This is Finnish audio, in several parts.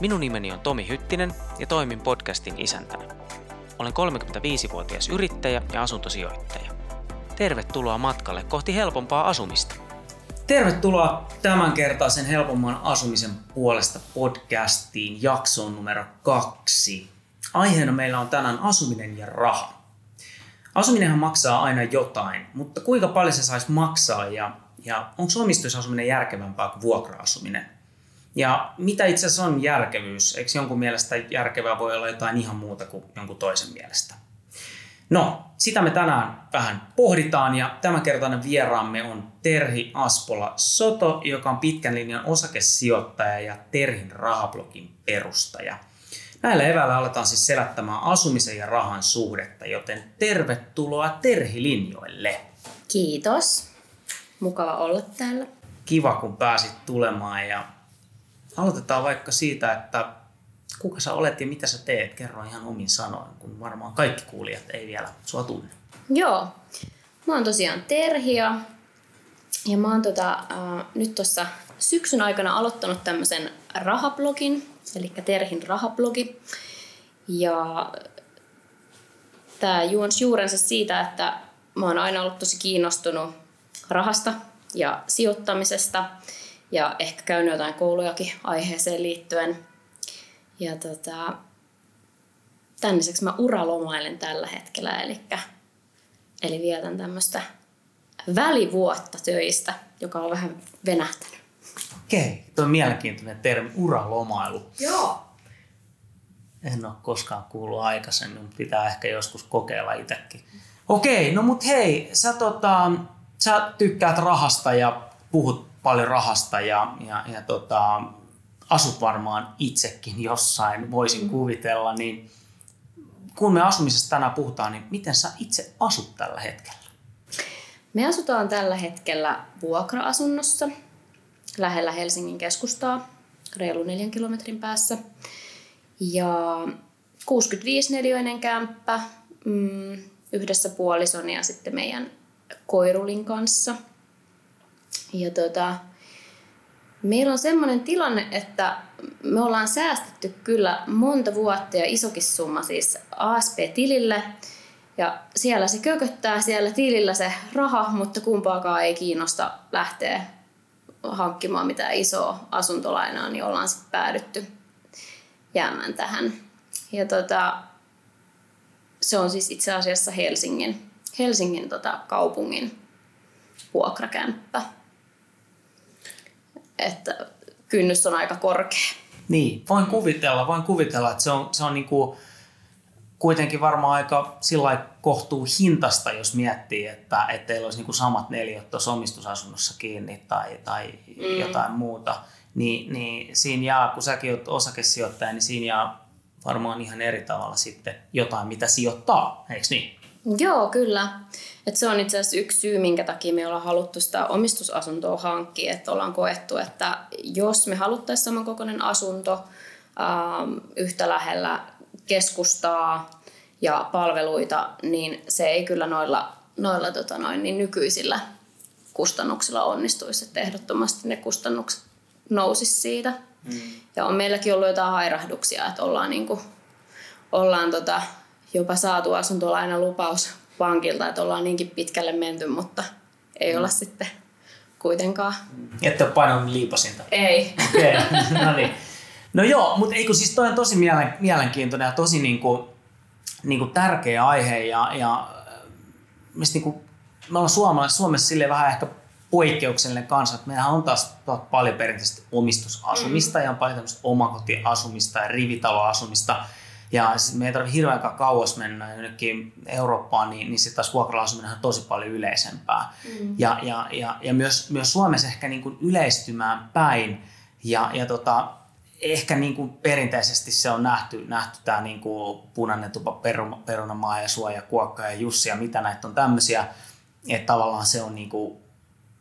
Minun nimeni on Tomi Hyttinen ja toimin podcastin isäntänä. Olen 35-vuotias yrittäjä ja asuntosijoittaja. Tervetuloa matkalle kohti helpompaa asumista. Tervetuloa tämänkertaisen helpomman asumisen puolesta podcastiin jaksoon numero kaksi. Aiheena meillä on tänään asuminen ja raha. Asuminenhan maksaa aina jotain, mutta kuinka paljon se saisi maksaa ja, ja onko omistusasuminen järkevämpää kuin vuokra-asuminen? Ja mitä itse asiassa on järkevyys? Eikö jonkun mielestä järkevää voi olla jotain ihan muuta kuin jonkun toisen mielestä? No, sitä me tänään vähän pohditaan ja tämänkertainen vieraamme on Terhi Aspola Soto, joka on pitkän linjan osakesijoittaja ja Terhin rahablogin perustaja. Näillä eväillä aletaan siis selättämään asumisen ja rahan suhdetta, joten tervetuloa Terhi-linjoille. Kiitos. Mukava olla täällä. Kiva, kun pääsit tulemaan ja aloitetaan vaikka siitä, että kuka sä olet ja mitä sä teet. Kerro ihan omin sanoin, kun varmaan kaikki kuulijat ei vielä sua tunne. Joo. Mä oon tosiaan Terhia ja mä oon tota, äh, nyt tuossa syksyn aikana aloittanut tämmöisen rahablogin, eli Terhin rahablogi. Ja tämä juonsi juurensa siitä, että mä oon aina ollut tosi kiinnostunut rahasta ja sijoittamisesta ja ehkä käynyt jotain koulujakin aiheeseen liittyen. Ja tota, tämän lisäksi mä uralomailen tällä hetkellä, eli, eli vietän tämmöistä välivuotta töistä, joka on vähän venähtänyt. Okei, tuo on mielenkiintoinen termi, uralomailu. Joo. En ole koskaan kuullut aikaisemmin, mutta pitää ehkä joskus kokeilla itsekin. Okei, no mut hei, sä, tota, sä tykkäät rahasta ja puhut paljon rahasta ja, ja, ja tota, asut varmaan itsekin jossain, voisin mm. kuvitella, niin kun me asumisesta tänään puhutaan, niin miten sä itse asut tällä hetkellä? Me asutaan tällä hetkellä vuokra-asunnossa lähellä Helsingin keskustaa, reilu neljän kilometrin päässä. Ja 65-neliöinen kämppä mm, yhdessä puolison ja sitten meidän koirulin kanssa. Ja tota, meillä on sellainen tilanne, että me ollaan säästetty kyllä monta vuotta ja isokin summa siis ASP-tilille. Ja siellä se kököttää siellä tilillä se raha, mutta kumpaakaan ei kiinnosta lähteä hankkimaan mitään isoa asuntolainaa, niin ollaan sitten päädytty jäämään tähän. Ja tota, se on siis itse asiassa Helsingin, Helsingin tota, kaupungin vuokrakämppä. Että kynnys on aika korkea. Niin, voin kuvitella, voin kuvitella, että se on, se on niinku, kuitenkin varmaan aika sillä kohtuu hintasta, jos miettii, että, että teillä olisi niinku samat neliöt tuossa omistusasunnossa kiinni tai, tai mm. jotain muuta. Niin, niin siinä jää, kun säkin olet osakesijoittaja, niin siinä jää varmaan ihan eri tavalla sitten jotain, mitä sijoittaa, eikö niin? Joo, kyllä. Et se on itse asiassa yksi syy, minkä takia me ollaan haluttu sitä omistusasuntoa hankkia. Että ollaan koettu, että jos me haluttaisiin samankokoinen asunto ähm, yhtä lähellä keskustaa ja palveluita, niin se ei kyllä noilla, noilla tota noin, niin nykyisillä kustannuksilla onnistuisi. Että ehdottomasti ne kustannukset nousisi siitä. Mm. Ja on meilläkin ollut jotain hairahduksia, että ollaan, niin kuin, ollaan tota, jopa saatu asuntolaina lupaus pankilta, että ollaan niinkin pitkälle menty, mutta ei mm. olla sitten kuitenkaan. Ette ole painanut liipasinta? Ei. Okei, okay. no niin. No joo, mutta eikö siis toi on tosi mielen, mielenkiintoinen ja tosi niinku, niinku tärkeä aihe ja, ja mistä niinku, me ollaan Suomessa, Suomessa sille vähän ehkä poikkeuksellinen kansa, että meillähän on taas paljon perinteisesti omistusasumista mm. ja on paljon tämmöistä omakotiasumista ja rivitaloasumista. Ja siis me ei tarvitse hirveän kauas mennä jonnekin Eurooppaan, niin, niin sitten taas vuokralla-asuminen on tosi paljon yleisempää. Mm. Ja, ja, ja, ja myös, myös Suomessa ehkä niin kuin yleistymään päin. Ja, ja tota, ehkä niin kuin perinteisesti se on nähty, nähty tämä niin kuin punainen tupa, peruna, perunamaa ja suoja, kuokka ja Jussi ja mitä näitä on tämmöisiä, että tavallaan se on niin kuin,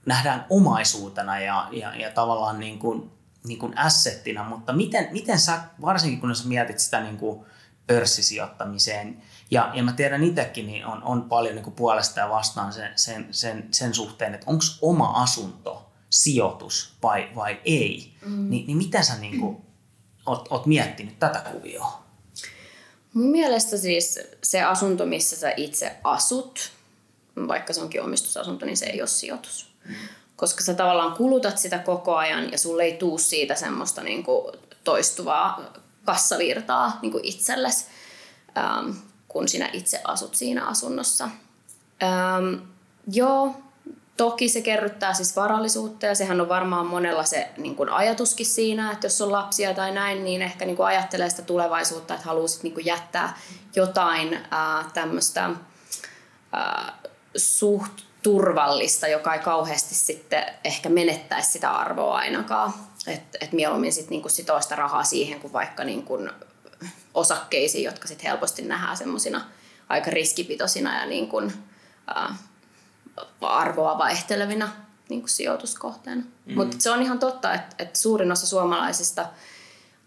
nähdään omaisuutena ja, ja, ja tavallaan niin kuin, niin kuin assettina, mutta miten, miten sä, varsinkin kun sä mietit sitä niin kuin pörssisijoittamiseen, ja, ja mä tiedän itsekin, niin on, on paljon niin puolesta ja vastaan sen, sen, sen, sen suhteen, että onko oma asunto sijoitus vai, vai ei, mm. Ni, niin mitä sä niin kuin, oot, oot miettinyt tätä kuvioa? Mun mielestä siis se asunto, missä sä itse asut, vaikka se onkin omistusasunto, niin se ei ole sijoitus. Mm. Koska sä tavallaan kulutat sitä koko ajan ja sulle ei tuu siitä semmoista niin kuin toistuvaa kassavirtaa niin kuin itsellesi, ähm, kun sinä itse asut siinä asunnossa. Ähm, joo, Toki se kerryttää siis varallisuutta ja sehän on varmaan monella se niin kuin ajatuskin siinä, että jos on lapsia tai näin, niin ehkä niin kuin ajattelee sitä tulevaisuutta, että haluaisit niin kuin jättää jotain tämmöistä suht turvallista, joka ei kauheasti sitten ehkä menettäisi sitä arvoa ainakaan. Että et mieluummin sitten niinku sitoo sitä rahaa siihen, kuin vaikka niinku osakkeisiin, jotka sitten helposti nähdään semmoisina aika riskipitoisina ja niinku, äh, arvoa vaihtelevina niin kuin sijoituskohteena. Mm. Mutta se on ihan totta, että, että suurin osa suomalaisista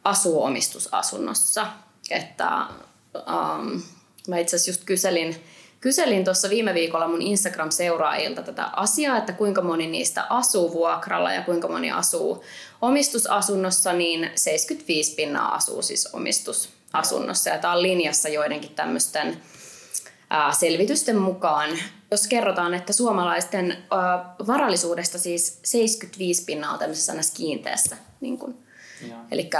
asuu omistusasunnossa. Että, um, mä itse asiassa just kyselin, kyselin tuossa viime viikolla mun Instagram-seuraajilta tätä asiaa, että kuinka moni niistä asuu vuokralla ja kuinka moni asuu omistusasunnossa, niin 75 pinnaa asuu siis omistusasunnossa. Ja tämä on linjassa joidenkin tämmöisten selvitysten mukaan, jos kerrotaan, että suomalaisten varallisuudesta siis 75 pinnaa on tämmöisessä kiinteässä, niin kuin, eli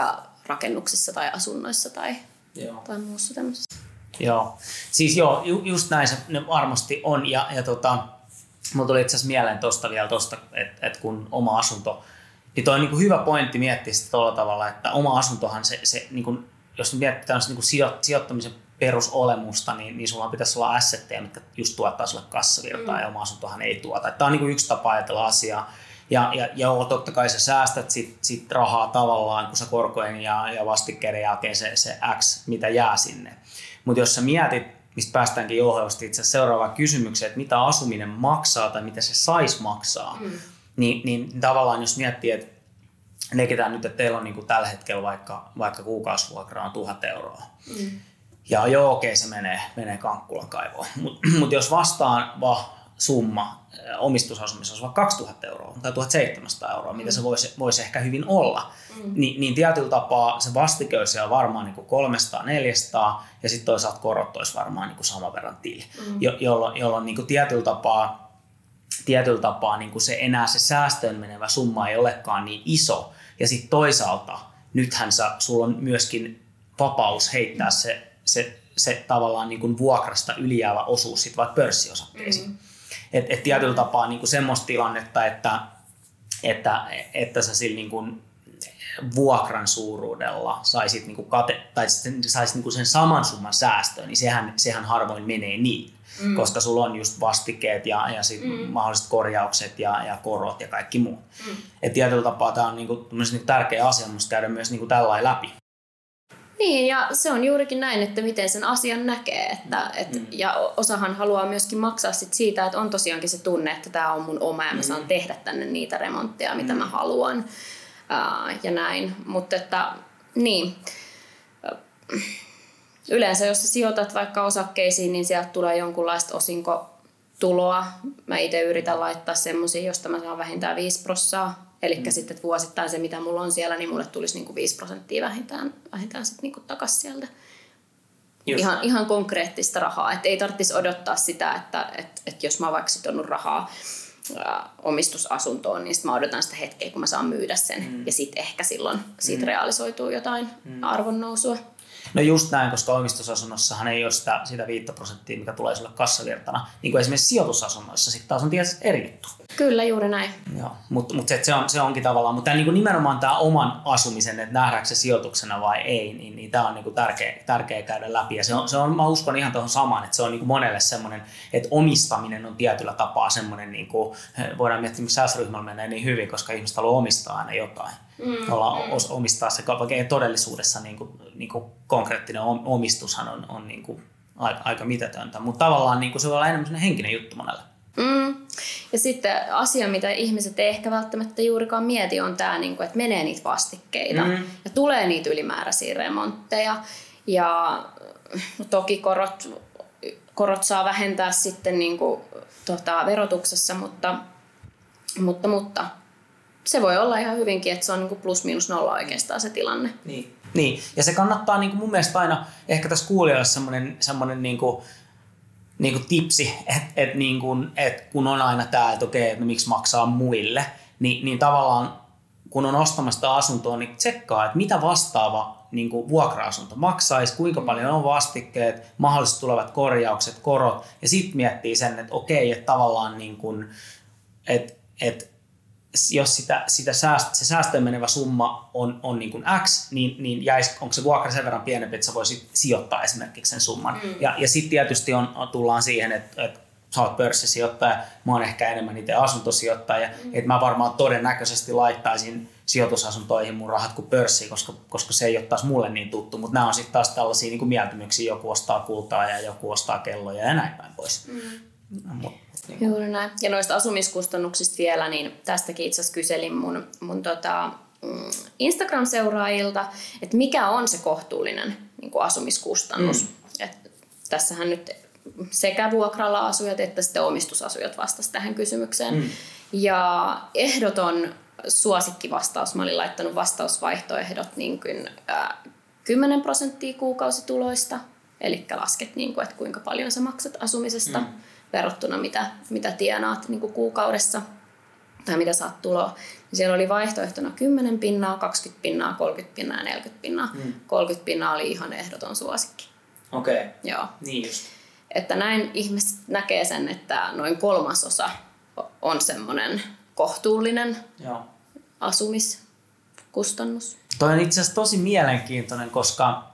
rakennuksissa tai asunnoissa tai, joo. tai muussa tämmöisessä. Joo, siis joo, ju, just näin se ne varmasti on ja, ja tota, mulla tuli itse asiassa mieleen tuosta vielä tosta, että et kun oma asunto, niin toi on niin hyvä pointti miettiä sitä tuolla tavalla, että oma asuntohan se, se niin kuin, jos miettii tämmöistä niin sijoittamisen perusolemusta, niin, niin sulla pitäisi olla assetteja, mitkä just tuottaa sulle kassavirtaa mm. ja oma asuntohan ei tuota. Tämä on niin kuin yksi tapa ajatella asiaa. Ja, ja, ja totta kai sä säästät sit, sit rahaa tavallaan, kun sä korkojen ja, ja vastikkeiden jälkeen se, se X, mitä jää sinne. Mutta jos sä mietit, mistä päästäänkin jouhevasti itse seuraavaan kysymykseen, että mitä asuminen maksaa tai mitä se sais maksaa, mm. niin, niin tavallaan jos miettii, että leikitään nyt, että teillä on niin kuin tällä hetkellä vaikka, vaikka kuukausivuokra on tuhat euroa, mm ja joo, okei, se menee, menee Kankkulan kaivoon. Mutta mut jos vastaava summa omistusasumisessa olisi vaikka 2000 euroa tai 1700 euroa, mm. mitä se voisi, voisi ehkä hyvin olla, mm. niin, niin tietyllä tapaa se vastike olisi varmaan niin 300-400 ja sitten toisaalta korot olisi varmaan niin kuin saman verran tili, mm. jo, jolloin, jolloin niin kuin tietyllä tapaa, tietyllä tapaa niin kuin se enää se säästöön menevä summa ei olekaan niin iso. Ja sitten toisaalta nythän sä, sulla on myöskin vapaus heittää se se, se tavallaan niin kuin vuokrasta ylijäävä osuus sit vaikka pörssiosakkeisiin. Mm-hmm. Et, et tietyllä tapaa niin kuin semmoista tilannetta, että, että, että sä sillä niin kuin vuokran suuruudella saisit, niin kuin kate, tai saisit niin kuin sen saman summan säästöön, niin sehän, sehän harvoin menee niin. Mm. koska sulla on just vastikkeet ja, ja sit mm. mahdolliset korjaukset ja, ja korot ja kaikki muut. Mm. Et tietyllä tapaa tämä on niinku, niinku tärkeä asia käydä myös niinku tällä läpi. Niin, ja se on juurikin näin, että miten sen asian näkee. Että, et, mm. Ja osahan haluaa myöskin maksaa sit siitä, että on tosiaankin se tunne, että tämä on mun oma ja mä saan mm. tehdä tänne niitä remontteja, mitä mm. mä haluan. Uh, ja näin. Mutta että, niin. Yleensä jos sä sijoitat vaikka osakkeisiin, niin sieltä tulee jonkunlaista osinkotuloa. Mä itse yritän laittaa semmoisia, josta mä saan vähintään 5 prossaa Eli mm. sitten että vuosittain se, mitä mulla on siellä, niin mulle tulisi niin kuin 5 prosenttia vähintään, vähintään sitten niin takaisin sieltä. Ihan, ihan konkreettista rahaa. Että ei tarvitsisi odottaa sitä, että, että, että jos mä oon vaikka sitonut rahaa ää, omistusasuntoon, niin sitten mä odotan sitä hetkeä, kun mä saan myydä sen. Mm. Ja sitten ehkä silloin siitä mm. realisoituu jotain mm. arvonnousua. No just näin, koska omistusasunnossahan ei ole sitä, sitä 5 prosenttia, mikä tulee sulle kassavirtana. Niin kuin esimerkiksi sijoitusasunnoissa sitten taas on tietysti eri juttu. Kyllä, juuri näin. Joo, mutta mut se, se, on, se onkin tavallaan, mutta niin nimenomaan tämä oman asumisen, että nähdäänkö se sijoituksena vai ei, niin, niin tämä on niin tärkeä, tärkeä käydä läpi. Ja se on, se on, mä uskon ihan tuohon samaan, että se on niin monelle semmoinen, että omistaminen on tietyllä tapaa semmoinen, niin kuin, voidaan miettiä, miksi säästöryhmällä menee niin hyvin, koska ihmiset haluaa omistaa aina jotain. Mm, olla mm. omistaa se, vaikka todellisuudessa niin kuin, niin kuin konkreettinen omistushan on, on niin kuin aika, aika mitätöntä, mutta tavallaan niin kuin se voi olla enemmän henkinen juttu monelle. Mm. Ja sitten asia, mitä ihmiset ei ehkä välttämättä juurikaan mieti, on tämä, niin kuin, että menee niitä vastikkeita mm. ja tulee niitä ylimääräisiä remontteja. Ja no, toki korot, korot saa vähentää sitten niin kuin, tota, verotuksessa, mutta, mutta, mutta se voi olla ihan hyvinkin, että se on niin plus miinus nolla oikeastaan se tilanne. Niin, niin. ja se kannattaa niin kuin mun mielestä aina, ehkä tässä kuulijoille semmoinen, semmoinen niin kuin, niin kuin tipsi, että et niin kuin, et kun on aina tämä, että okei, että miksi maksaa muille, niin, niin tavallaan kun on ostamassa asuntoa, niin tsekkaa, että mitä vastaava niin kuin vuokra-asunto maksaisi, kuinka paljon on vastikkeet, mahdollisesti tulevat korjaukset, korot, ja sitten miettii sen, että okei, että tavallaan niin kuin, että, että jos sitä, sitä sääst, se säästöön menevä summa on, on niin kuin X, niin, niin jäisi, onko se vuokra sen verran pienempi, että sä voisit sijoittaa esimerkiksi sen summan. Mm. Ja, ja sitten tietysti on, tullaan siihen, että, että sä oot pörssisijoittaja, mä oon ehkä enemmän itse asuntosijoittaja, mm. että mä varmaan todennäköisesti laittaisin sijoitusasuntoihin mun rahat kuin pörssiin, koska, koska se ei ole taas mulle niin tuttu, mutta nämä on sitten taas tällaisia niin kuin mieltymyksiä, joku ostaa kultaa ja joku ostaa kelloja ja näin päin pois. Mm. Mut, niin. Juuri näin. Ja noista asumiskustannuksista vielä, niin tästäkin itse asiassa kyselin mun, mun tota, mm, Instagram-seuraajilta, että mikä on se kohtuullinen niin kuin asumiskustannus. Mm. Et tässähän nyt sekä vuokralla asujat että sitten omistusasujat vastasivat tähän kysymykseen. Mm. Ja ehdoton suosikkivastaus, mä olin laittanut vastausvaihtoehdot niin kuin, äh, 10 prosenttia kuukausituloista, eli lasket, niin kuin, että kuinka paljon sä maksat asumisesta. Mm verrattuna mitä, mitä tienaat niin kuin kuukaudessa tai mitä saat tuloa. Niin siellä oli vaihtoehtona 10 pinnaa, 20 pinnaa, 30 pinnaa ja 40 pinnaa. Mm. 30 pinnaa oli ihan ehdoton suosikki. Okei, okay. Joo. niin just. Että näin ihmiset näkee sen, että noin kolmasosa on semmoinen kohtuullinen Joo. asumiskustannus. Toi on itse asiassa tosi mielenkiintoinen, koska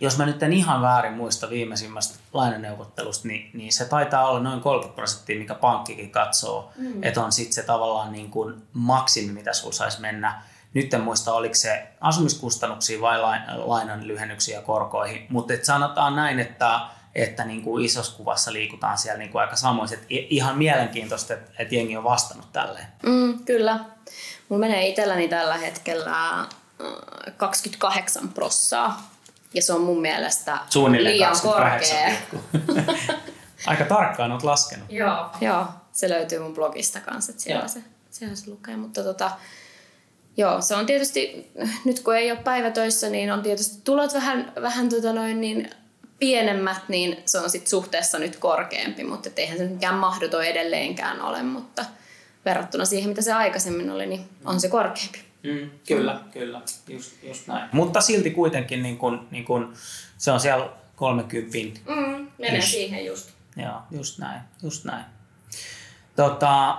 jos mä nyt en ihan väärin muista viimeisimmästä lainaneuvottelusta, niin, niin se taitaa olla noin 30 prosenttia, mikä pankkikin katsoo, mm. että on sitten se tavallaan niin kuin maksimi, mitä sulla saisi mennä. Nyt en muista, oliko se asumiskustannuksia vai lainan lyhennyksiä korkoihin, mutta et sanotaan näin, että, että niin kuin isossa kuvassa liikutaan siellä niin kuin aika samoin. Että ihan mielenkiintoista, että, että jengi on vastannut tälleen. Mm, kyllä. Mulla menee itselläni tällä hetkellä 28 äh, prossaa ja se on mun mielestä Suunnilleen liian korkea. Aika tarkkaan olet laskenut. Joo, joo, se löytyy mun blogista kanssa, että siellä, se, siellä se lukee. Mutta tota, joo, se on tietysti, nyt kun ei ole päivätöissä, niin on tietysti tulot vähän, vähän tota noin, niin pienemmät, niin se on sitten suhteessa nyt korkeampi, mutta eihän se mikään mahdoton edelleenkään ole, mutta verrattuna siihen, mitä se aikaisemmin oli, niin on se korkeampi. Mm, kyllä, mm. kyllä, just, just näin. Mutta silti kuitenkin niin kun, niin kun, se on siellä 30. Mm, menee ish. siihen just. Joo, just näin, just näin. Tota,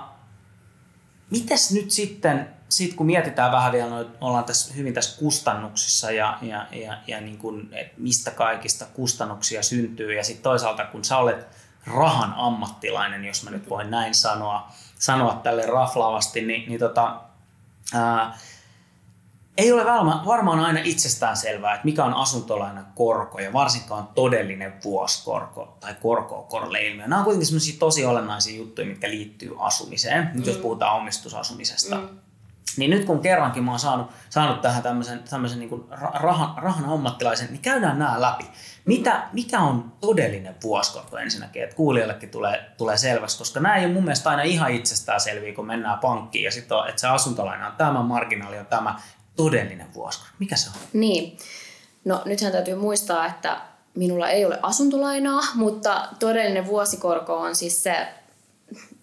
mites nyt sitten, sit kun mietitään vähän vielä, noin, ollaan tässä hyvin tässä kustannuksissa ja, ja, ja, ja niin kun, et mistä kaikista kustannuksia syntyy ja sitten toisaalta kun sä olet rahan ammattilainen, jos mä nyt voin näin sanoa, sanoa tälle raflaavasti, niin, niin tota, ää, ei ole varmaan aina itsestään selvää, että mikä on asuntolainan korko ja varsinkaan todellinen vuosikorko tai korko korle ilmiö. Nämä on kuitenkin sellaisia tosi olennaisia juttuja, mitkä liittyy asumiseen, nyt mm. jos puhutaan omistusasumisesta. Mm. Niin nyt kun kerrankin mä oon saanut, saanut tähän tämmöisen, tämmöisen niin rahan, rahan ammattilaisen, niin käydään nämä läpi. Mitä, mikä on todellinen vuosikorko ensinnäkin, että kuulijoillekin tulee, tulee selväksi, koska nämä ei ole mun mielestä aina ihan itsestään selviä, kun mennään pankkiin ja sitten että se asuntolaina on tämä, marginaali on tämä, todellinen vuosikorko? Mikä se on? Niin. No nythän täytyy muistaa, että minulla ei ole asuntolainaa, mutta todellinen vuosikorko on siis se,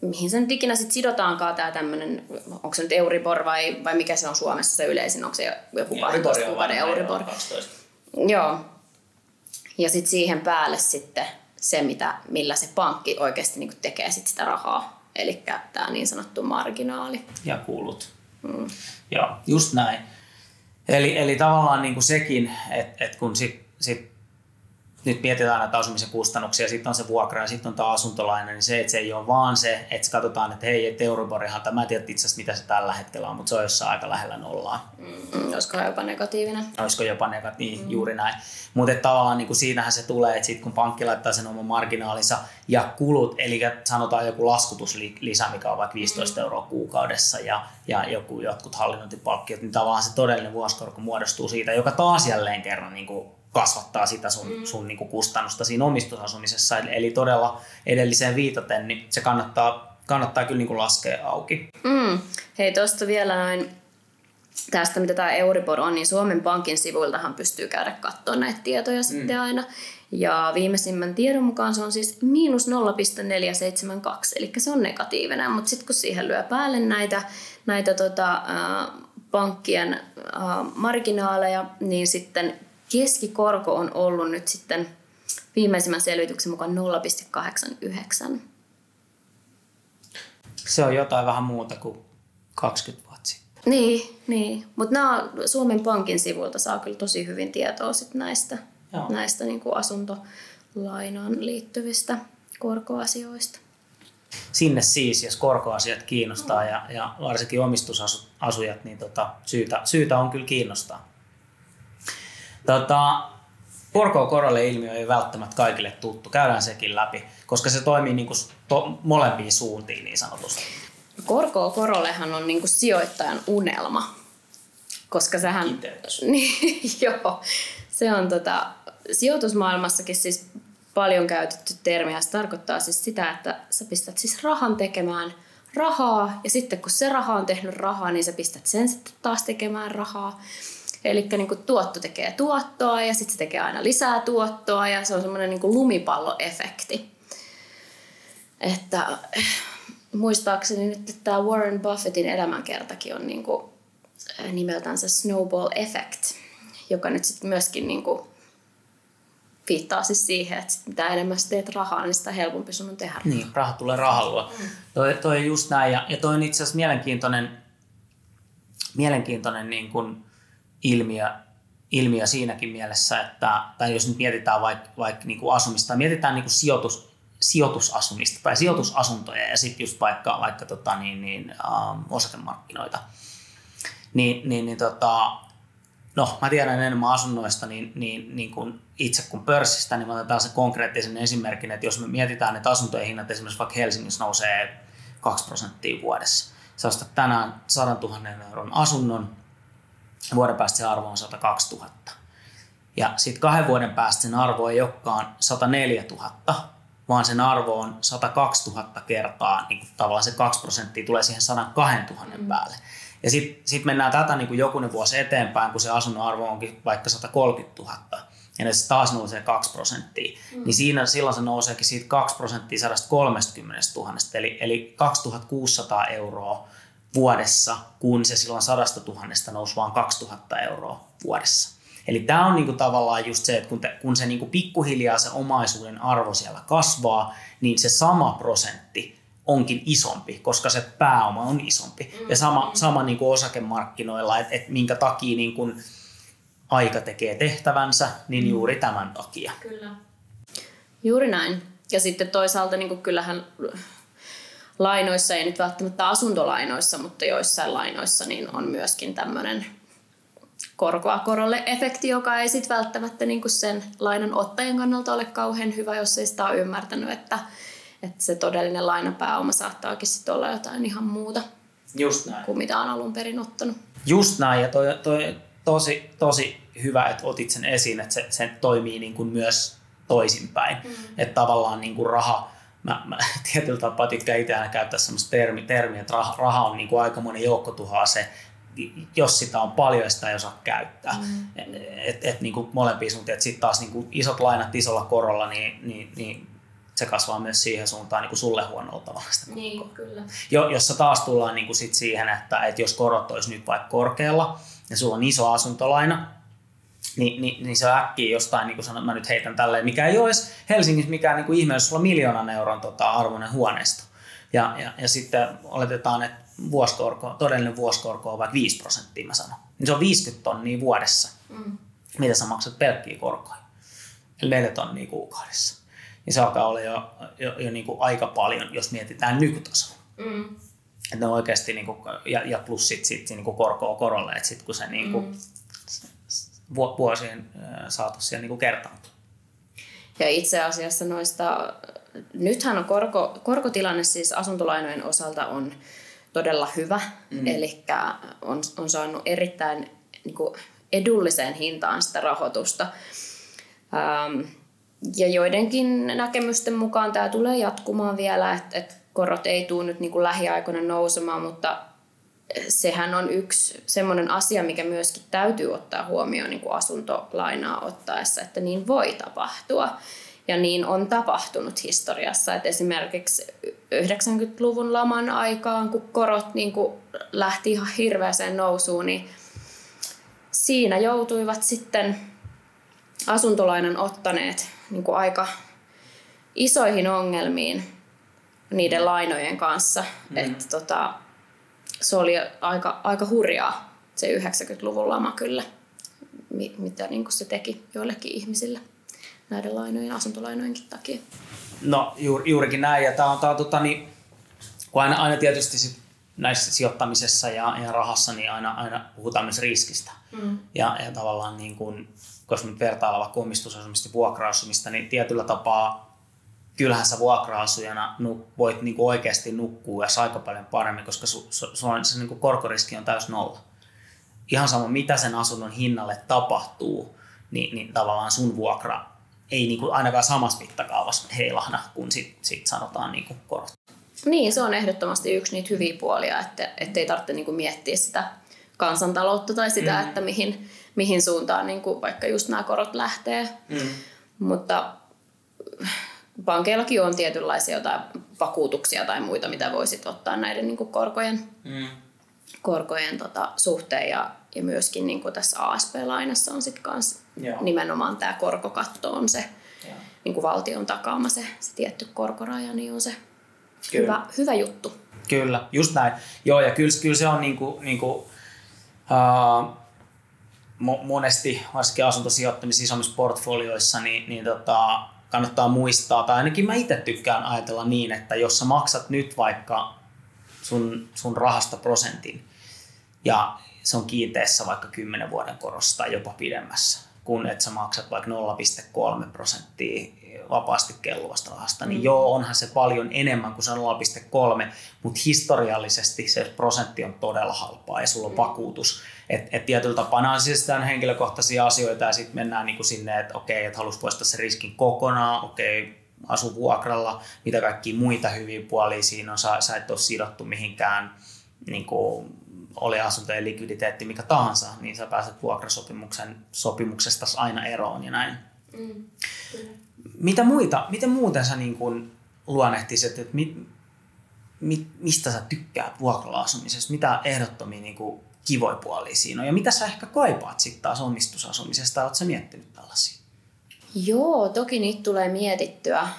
mihin sen ikinä sitten sidotaankaan tämä tämmöinen, onko se nyt Euribor vai, vai mikä se on Suomessa se yleisin, onko se joku 12 kuukauden Euribor? 12. Joo. Ja sitten siihen päälle sitten se, mitä, millä se pankki oikeasti niin tekee sit sitä rahaa. Eli tämä niin sanottu marginaali. Ja kulut. Mm. Joo, just näin. Eli, eli tavallaan niin kuin sekin, että et kun sit, sit nyt mietitään näitä asumisen kustannuksia, sitten on se vuokra ja sitten on tämä asuntolaina, niin se, että se ei ole vaan se, että katsotaan, että hei, että Euriborihan, tämä en tiedä itse asiassa mitä se tällä hetkellä on, mutta se on jossain aika lähellä nollaa. Mm, olisiko jopa negatiivinen? Olisiko jopa negatiivinen, niin, mm. juuri näin. Mutta tavallaan niin kuin siinähän se tulee, että sitten kun pankki laittaa sen oman marginaalinsa ja kulut, eli sanotaan joku laskutuslisä, mikä on vaikka 15 mm. euroa kuukaudessa ja, ja joku, jotkut hallinnointipalkkiot, niin tavallaan se todellinen vuosikorko muodostuu siitä, joka taas jälleen kerran niin kuin kasvattaa sitä sun, mm. sun niin kuin kustannusta siinä omistusasumisessa. Eli, eli todella edelliseen viitaten, niin se kannattaa, kannattaa kyllä niin kuin laskea auki. Mm. Hei, tuosta vielä noin tästä, mitä tämä Euribor on, niin Suomen Pankin sivuiltahan pystyy käydä katsoa näitä tietoja mm. sitten aina. Ja viimeisimmän tiedon mukaan se on siis miinus 0,472, eli se on negatiivinen, mutta sitten kun siihen lyö päälle näitä, näitä tota, äh, pankkien äh, marginaaleja, niin sitten keskikorko on ollut nyt sitten viimeisimmän selvityksen mukaan 0,89. Se on jotain vähän muuta kuin 20 vuotta sitten. Niin, niin. mutta nämä Suomen Pankin sivuilta saa kyllä tosi hyvin tietoa sit näistä, näistä niin kuin asuntolainaan liittyvistä korkoasioista. Sinne siis, jos korkoasiat kiinnostaa ja, ja varsinkin omistusasujat, niin tota, syytä, syytä on kyllä kiinnostaa. Tota, korolle ilmiö ei välttämättä kaikille tuttu. Käydään sekin läpi, koska se toimii niin kuin to, molempiin suuntiin niin sanotusti. Korko korollehan on niin kuin sijoittajan unelma, koska sehän... Niin, joo, se on tota, sijoitusmaailmassakin siis paljon käytetty termi ja se tarkoittaa siis sitä, että sä pistät siis rahan tekemään rahaa ja sitten kun se raha on tehnyt rahaa, niin sä pistät sen sitten taas tekemään rahaa. Eli niin kuin tuotto tekee tuottoa ja sitten se tekee aina lisää tuottoa ja se on semmoinen niin lumipalloefekti. Että muistaakseni nyt että tämä Warren Buffettin elämänkertakin on niin kuin nimeltään se snowball effect, joka nyt sitten myöskin niin kuin viittaa siis siihen, että mitä enemmän sä teet rahaa, niin sitä helpompi sun on tehdä. Niin, raha tulee rahalla. Mm. Toi, toi on just näin, ja, ja toi on itse asiassa mielenkiintoinen, mielenkiintoinen niin kuin, ilmiö, ilmiö siinäkin mielessä, että tai jos nyt mietitään vaikka vaik, niin asumista, mietitään niin kuin sijoitus, sijoitusasumista tai sijoitusasuntoja ja sitten just vaikka, vaikka tota, niin, niin, ähm, osakemarkkinoita, niin, niin, niin tota, no mä tiedän enemmän asunnoista niin, niin, niin kuin itse kuin pörssistä, niin mä otan se konkreettisen esimerkin, että jos me mietitään, että asuntojen hinnat esimerkiksi vaikka Helsingissä nousee 2 prosenttia vuodessa. Sä ostat tänään 100 000 euron asunnon, vuoden päästä se arvo on 102 000. Ja sitten kahden vuoden päästä sen arvo ei olekaan 104 000, vaan sen arvo on 102 000 kertaa, niin kuin tavallaan se 2 prosenttia tulee siihen 102 000 mm. päälle. Ja sitten sit mennään tätä niin kuin jokunen vuosi eteenpäin, kun se asunnon arvo onkin vaikka 130 000, ja se taas nousee 2 prosenttia, mm. niin siinä, silloin se nouseekin siitä 2 prosenttia 130 000, eli, eli 2600 euroa vuodessa, kun se silloin sadasta tuhannesta nousi vain 2000 euroa vuodessa. Eli tämä on niinku tavallaan just se, että kun, te, kun se niinku pikkuhiljaa se omaisuuden arvo siellä kasvaa, niin se sama prosentti onkin isompi, koska se pääoma on isompi. Ja sama, sama niinku osakemarkkinoilla, että et minkä takia niinku aika tekee tehtävänsä, niin juuri tämän takia. Kyllä. Juuri näin. Ja sitten toisaalta niin kyllähän lainoissa, ei nyt välttämättä asuntolainoissa, mutta joissain lainoissa niin on myöskin tämmöinen korkoa korolle efekti, joka ei sitten välttämättä niin kuin sen lainan ottajan kannalta ole kauhean hyvä, jos ei sitä ole ymmärtänyt, että, että se todellinen lainapääoma saattaakin sitten olla jotain ihan muuta Just näin. kuin mitä on alun perin ottanut. Just näin, ja toi, toi tosi, tosi hyvä, että otit sen esiin, että se, se toimii niin kuin myös toisinpäin. Mm. Että tavallaan niin kuin raha, mä, mä tietyllä tapaa tykkään itse aina käyttää sellaista termi, termiä, että raha, raha on niin kuin aikamoinen joukkotuhaa se, jos sitä on paljon, sitä ei osaa käyttää. Mm. Et, et, niin kuin molempiin suuntiin, että sitten taas niin kuin isot lainat isolla korolla, niin, niin, niin se kasvaa myös siihen suuntaan niin kuin sulle huonolla tavalla sitä niin, kyllä. Jo, jossa taas tullaan niin kuin sit siihen, että, että jos korot olisi nyt vaikka korkealla ja sulla on iso asuntolaina, niin, niin, niin se on äkkiä jostain, niin kuin sanon, mä nyt heitän tälleen, mikä ei olisi Helsingissä mikään niin kuin ihme, jos sulla on miljoonan euron tota, arvoinen huoneisto. Ja, ja, ja sitten oletetaan, että vuosikorko, todellinen vuosikorko on vaikka 5 prosenttia, mä sanon. Niin se on 50 tonnia vuodessa, mm. mitä sä maksat pelkkiä korkoja. neljä tonnia kuukaudessa. Niin se alkaa olla jo, jo, jo niin kuin aika paljon, jos mietitään nykytasoa. Mm. Että ne oikeasti, niin kuin, ja, ja plus sitten sit, niin kuin korkoa korolle, että sitten kun se niin kuin, mm. Vuosien saatossa siellä niin kertaantuu. Ja itse asiassa noista, nythän on korko, korkotilanne siis asuntolainojen osalta on todella hyvä, mm. eli on, on saanut erittäin niin kuin edulliseen hintaan sitä rahoitusta. Ähm, ja joidenkin näkemysten mukaan tämä tulee jatkumaan vielä, että, että korot ei tule nyt niin kuin lähiaikoina nousemaan, mutta sehän on yksi semmoinen asia, mikä myöskin täytyy ottaa huomioon niin kuin asuntolainaa ottaessa, että niin voi tapahtua. Ja niin on tapahtunut historiassa. Että esimerkiksi 90-luvun laman aikaan, kun korot niin kuin lähti ihan hirveäseen nousuun, niin siinä joutuivat sitten asuntolainan ottaneet niin kuin aika isoihin ongelmiin niiden lainojen kanssa. Mm. Että tota, se oli aika, aika hurjaa se 90-luvun lama kyllä, mitä niin kuin se teki joillekin ihmisille näiden lainojen, asuntolainojenkin takia. No juur, juurikin näin, ja tämä on, tää on tota, niin, kun aina, aina tietysti sit näissä sijoittamisessa ja, ja rahassa, niin aina, aina puhutaan myös riskistä. Mm. Ja, ja tavallaan niin kun, koska nyt vertailla vaikka omistusasumista ja vuokra niin tietyllä tapaa kyllähän sä vuokra-asujana voit niin kuin oikeasti nukkua ja aika paljon paremmin, koska su, su, su, se niin kuin korkoriski on täys nolla. Ihan sama, mitä sen asunnon hinnalle tapahtuu, niin, niin tavallaan sun vuokra ei niin kuin ainakaan samassa mittakaavassa heilahda, kun sit, sit sanotaan niin kuin korot. Niin, se on ehdottomasti yksi niitä hyviä puolia, että ei tarvitse niin kuin miettiä sitä kansantaloutta tai sitä, mm. että mihin, mihin suuntaan niin kuin vaikka just nämä korot lähtee. Mm. Mutta pankeillakin on tietynlaisia jotain vakuutuksia tai muita, mitä voisit ottaa näiden niin kuin korkojen, mm. korkojen tota, suhteen. Ja, ja myöskin niin kuin tässä ASP-lainassa on sitten kans nimenomaan tämä korkokatto on se niin kuin valtion takaama se, se tietty korkoraja, niin on se hyvä, hyvä juttu. Kyllä, just näin. Joo, ja kyllä, kyllä se on niin kuin, niin kuin, uh, monesti, varsinkin asuntosijoittamissa isommissa portfolioissa, niin, niin tota, kannattaa muistaa, tai ainakin mä itse tykkään ajatella niin, että jos sä maksat nyt vaikka sun, sun rahasta prosentin, ja se on kiinteessä vaikka 10 vuoden korossa tai jopa pidemmässä, kun että sä maksat vaikka 0,3 prosenttia vapaasti kelluvasta rahasta, niin mm. joo, onhan se paljon enemmän kuin se 0,3, mutta historiallisesti se prosentti on todella halpaa ja sulla on mm. vakuutus. Että et tietyllä tapaa nämä on siis henkilökohtaisia asioita ja sitten mennään niinku sinne, että okei, että haluaisi poistaa se riskin kokonaan, okei, asu vuokralla, mitä kaikki muita hyviä puolia siinä on, sä, sä et ole sidottu mihinkään niin kuin, oli asuntojen likviditeetti mikä tahansa, niin sä pääset vuokrasopimuksen sopimuksesta aina eroon ja näin. Mm, mitä muita, miten muuten sä niin kuin luonnehtisit, että mit, mit, mistä sä tykkäät vuokralla-asumisesta, mitä ehdottomia niin kuin kivoja puolia siinä on ja mitä sä ehkä kaipaat sitten taas omistusasumisesta, oletko sä miettinyt tällaisia? Joo, toki niitä tulee mietittyä äh,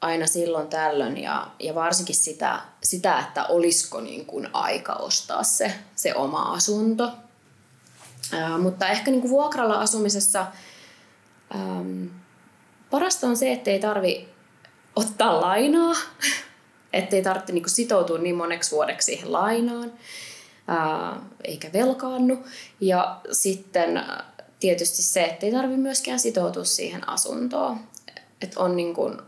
aina silloin tällöin ja, ja varsinkin sitä, sitä, että olisiko niin kuin aika ostaa se, se oma asunto. Äh, mutta ehkä niin kuin vuokralla asumisessa ähm, parasta on se, että ei tarvi ottaa lainaa, ettei tarvitse niin sitoutua niin moneksi vuodeksi siihen lainaan, ää, eikä velkaannu. Ja sitten tietysti se, että ei tarvitse myöskään sitoutua siihen asuntoon. Että on niin kuin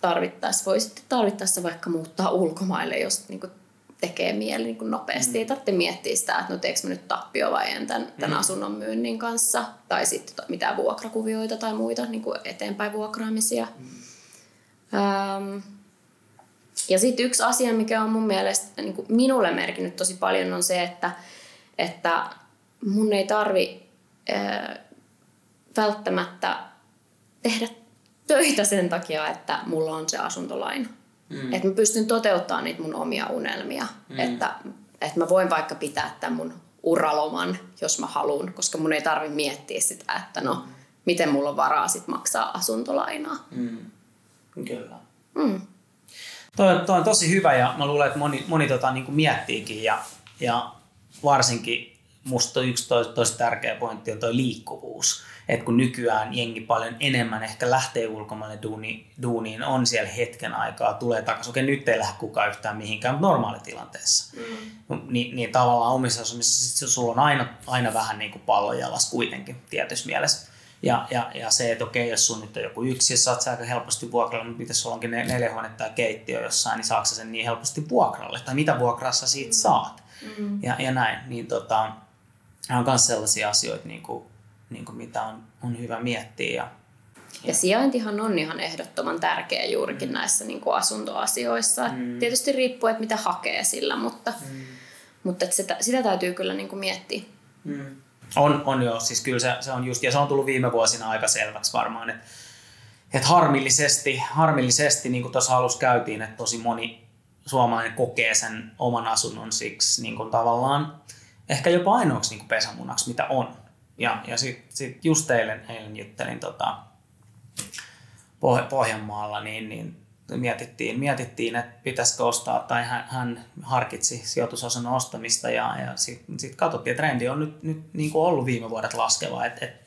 tarvittaessa, voi sitten tarvittaessa vaikka muuttaa ulkomaille, jos niin kuin tekee mieli niin kuin nopeasti. Mm. Ei tarvitse miettiä sitä, että no teekö mä nyt tappio vai en tämän, tämän mm. asunnon myynnin kanssa. Tai sitten mitään vuokrakuvioita tai muita niin kuin eteenpäin vuokraamisia. Mm. Ähm, ja sitten yksi asia, mikä on mun mielestä niin kuin minulle merkinnyt tosi paljon, on se, että, että mun ei tarvi äh, välttämättä tehdä töitä sen takia, että mulla on se asuntolaina. Mm. Että mä pystyn toteuttamaan niitä mun omia unelmia. Mm. Että, että mä voin vaikka pitää tämän mun uraloman, jos mä haluan, koska mun ei tarvi miettiä sitä, että no, mm. miten mulla on varaa sit maksaa asuntolainaa. Mm. Kyllä. Mm. Toi, toi on tosi hyvä ja mä luulen, että moni, moni tota, niin kuin miettiikin ja, ja varsinkin musta yksi tosi, tosi tärkeä pointti on toi liikkuvuus. Että kun nykyään jengi paljon enemmän ehkä lähtee ulkomaille duuni, duuniin, on siellä hetken aikaa, tulee takaisin. Okei, nyt ei lähde kukaan yhtään mihinkään, mutta normaalitilanteessa. Mm. Ni, niin tavallaan omissa asumissa sit sulla on aina, aina vähän niin kuin pallon jalas kuitenkin tietyssä mielessä. Ja, ja, ja se, että okei, jos sun nyt on joku yksi, saat sä aika helposti vuokralle, mutta mitä sulla onkin neljä huonetta ja keittiö jossain, niin saako sen niin helposti vuokralle? Tai mitä vuokrassa siitä saat? Mm. Ja, ja näin. Niin tota, on myös sellaisia asioita, niin kuin, niin kuin mitä on, on hyvä miettiä. Ja, ja sijaintihan on ihan ehdottoman tärkeä juurikin mm. näissä niin kuin asuntoasioissa. Mm. Tietysti riippuu, että mitä hakee sillä, mutta, mm. mutta että sitä, sitä täytyy kyllä niin kuin miettiä. Mm. On, on joo, siis kyllä se, se on just, ja se on tullut viime vuosina aika selväksi varmaan, että, että harmillisesti, harmillisesti, niin kuin tuossa alussa käytiin, että tosi moni suomalainen kokee sen oman asunnon siksi niin kuin tavallaan ehkä jopa ainoaksi niin kuin pesämunaksi, mitä on. Ja, ja sitten sit just eilen, eilen juttelin tota, Pohjanmaalla, niin, niin mietittiin, mietittiin, että pitäisikö ostaa, tai hän, hän harkitsi sijoitusasunnon ostamista, ja, ja sitten sit katsottiin, että trendi on nyt, nyt niin kuin ollut viime vuodet laskeva, että, että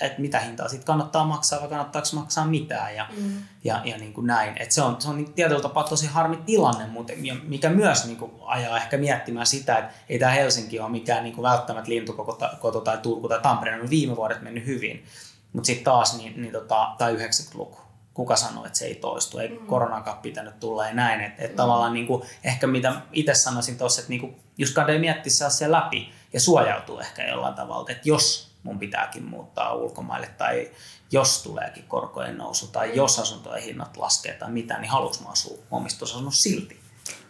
että mitä hintaa siitä kannattaa maksaa vai kannattaako maksaa mitään ja, mm. ja, ja niin kuin näin. Et se on, se on niin tietyllä tapaa tosi harmi tilanne, mutta mikä myös niin kuin ajaa ehkä miettimään sitä, että ei tämä Helsinki ole mikään niin kuin välttämättä lintukoto tai Turku tai Tampere, on viime vuodet mennyt hyvin, mutta sitten taas niin, niin tota, tai 90-luku kuka sanoi, että se ei toistu, ei mm. koronakaan pitänyt tulla ja näin. Että et mm. tavallaan niin kuin, ehkä mitä itse sanoisin tuossa, että niin kuin, just kannattaa miettiä se läpi ja suojautuu ehkä jollain tavalla, että jos mun pitääkin muuttaa ulkomaille tai jos tuleekin korkojen nousu tai mm. jos asuntojen hinnat laskee tai mitä, niin haluaisin mä asua omistusasunnossa silti.